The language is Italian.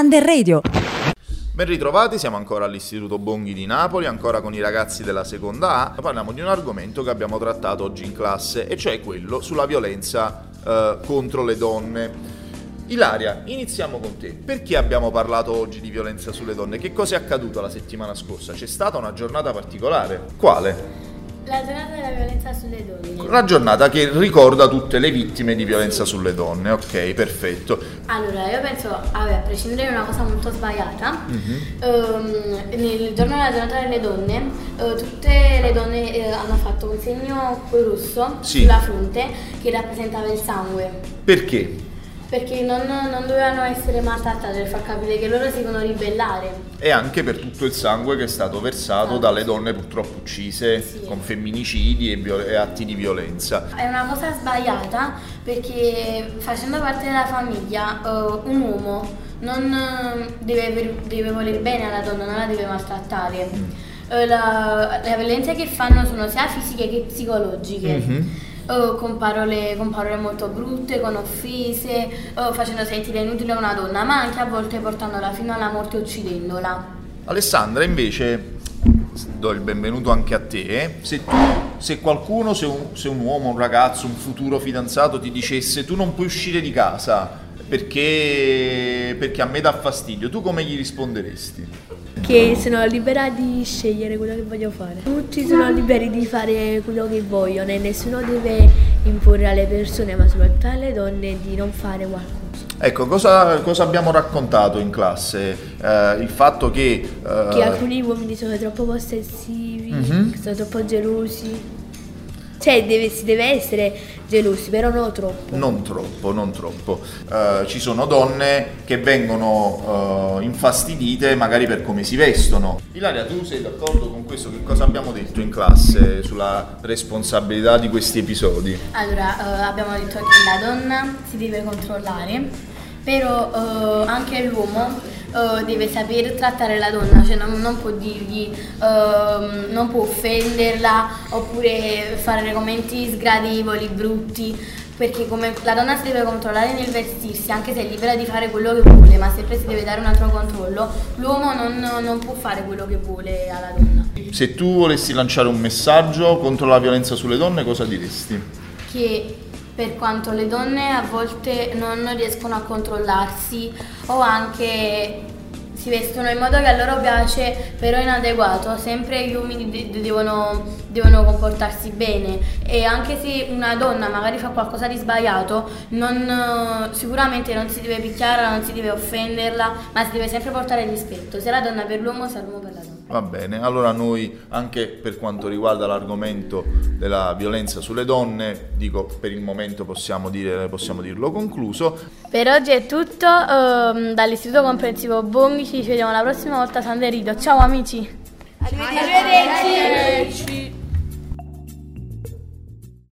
Under Radio. Ben ritrovati, siamo ancora all'Istituto Bonghi di Napoli, ancora con i ragazzi della seconda A. Parliamo di un argomento che abbiamo trattato oggi in classe, e cioè quello sulla violenza eh, contro le donne. Ilaria, iniziamo con te. Perché abbiamo parlato oggi di violenza sulle donne? Che cosa è accaduto la settimana scorsa? C'è stata una giornata particolare. Quale? La giornata della violenza sulle donne. Una giornata che ricorda tutte le vittime di violenza sulle donne. Ok, perfetto. Allora, io penso, vabbè, a prescindere da una cosa molto sbagliata, ehm, nel giorno della giornata delle donne, eh, tutte le donne eh, hanno fatto un segno rosso Sì. sulla fronte che rappresentava il sangue. Perché? Perché non, non dovevano essere maltrattate per far capire che loro si devono ribellare. E anche per tutto il sangue che è stato versato Esatto. dalle donne purtroppo uccise Sì. con femminicidi e, viol- e atti di violenza. È una cosa sbagliata perché facendo parte della famiglia eh, un uomo non eh, deve, deve voler bene alla donna, non la deve maltrattare. Eh, la- le violenze che fanno sono sia fisiche che psicologiche. Mhm. Eh, con, parole, con parole molto brutte, con offese, eh, facendo sentire inutile una donna, ma anche a volte portandola fino alla morte uccidendola. Alessandra, invece, do il benvenuto anche a te. Se, tu, se qualcuno, se un, se un uomo, un ragazzo, un futuro fidanzato ti dicesse tu non puoi uscire di casa perché, perché a me dà fastidio, tu come gli risponderesti? Che sono libera di scegliere quello che voglio fare. Tutti sono liberi di fare quello che vogliono e nessuno deve imporre alle persone, ma soprattutto alle donne, di non fare qualcosa. Ecco, cosa, cosa abbiamo raccontato in classe? Eh, il fatto che... eh, Che alcuni uomini sono troppo possessivi, Mhm. sono troppo gelosi. Cioè deve- si deve essere gelosi, però non troppo. Non troppo, non troppo. Eh, ci sono donne che vengono eh, infastidite magari per come si vestono. Ilaria, tu sei d'accordo con questo? Che cosa abbiamo detto in classe sulla responsabilità di questi episodi? Allora, eh, abbiamo detto che la donna si deve controllare, però eh, anche l'uomo eh, deve saper trattare la donna, cioè non, non può dirgli, ehm, non può offenderla oppure fare commenti sgradevoli, brutti. Perché come la donna si deve controllare nel vestirsi, anche se è libera di fare quello che vuole, ma sempre si deve dare un altro controllo, l'uomo non, non può fare quello che vuole alla donna. Se tu volessi lanciare un messaggio contro la violenza sulle donne, cosa diresti? che per quanto le donne a volte non riescono a controllarsi o anche si vestono in modo che a loro piace però inadeguato, sempre gli uomini de- de- devono, devono comportarsi bene. E anche se una donna magari fa qualcosa di sbagliato non, sicuramente non si deve picchiarla, non si deve offenderla ma si deve sempre portare rispetto, sia la donna per l'uomo sia l'uomo per la donna. Va bene, allora noi anche per quanto riguarda l'argomento della violenza sulle donne, dico per il momento possiamo, dire, possiamo dirlo concluso. Per oggi è tutto, ehm, dall'Istituto Comprensivo Bonghi ci vediamo la prossima volta a San Derido. Ciao amici! Arrivederci.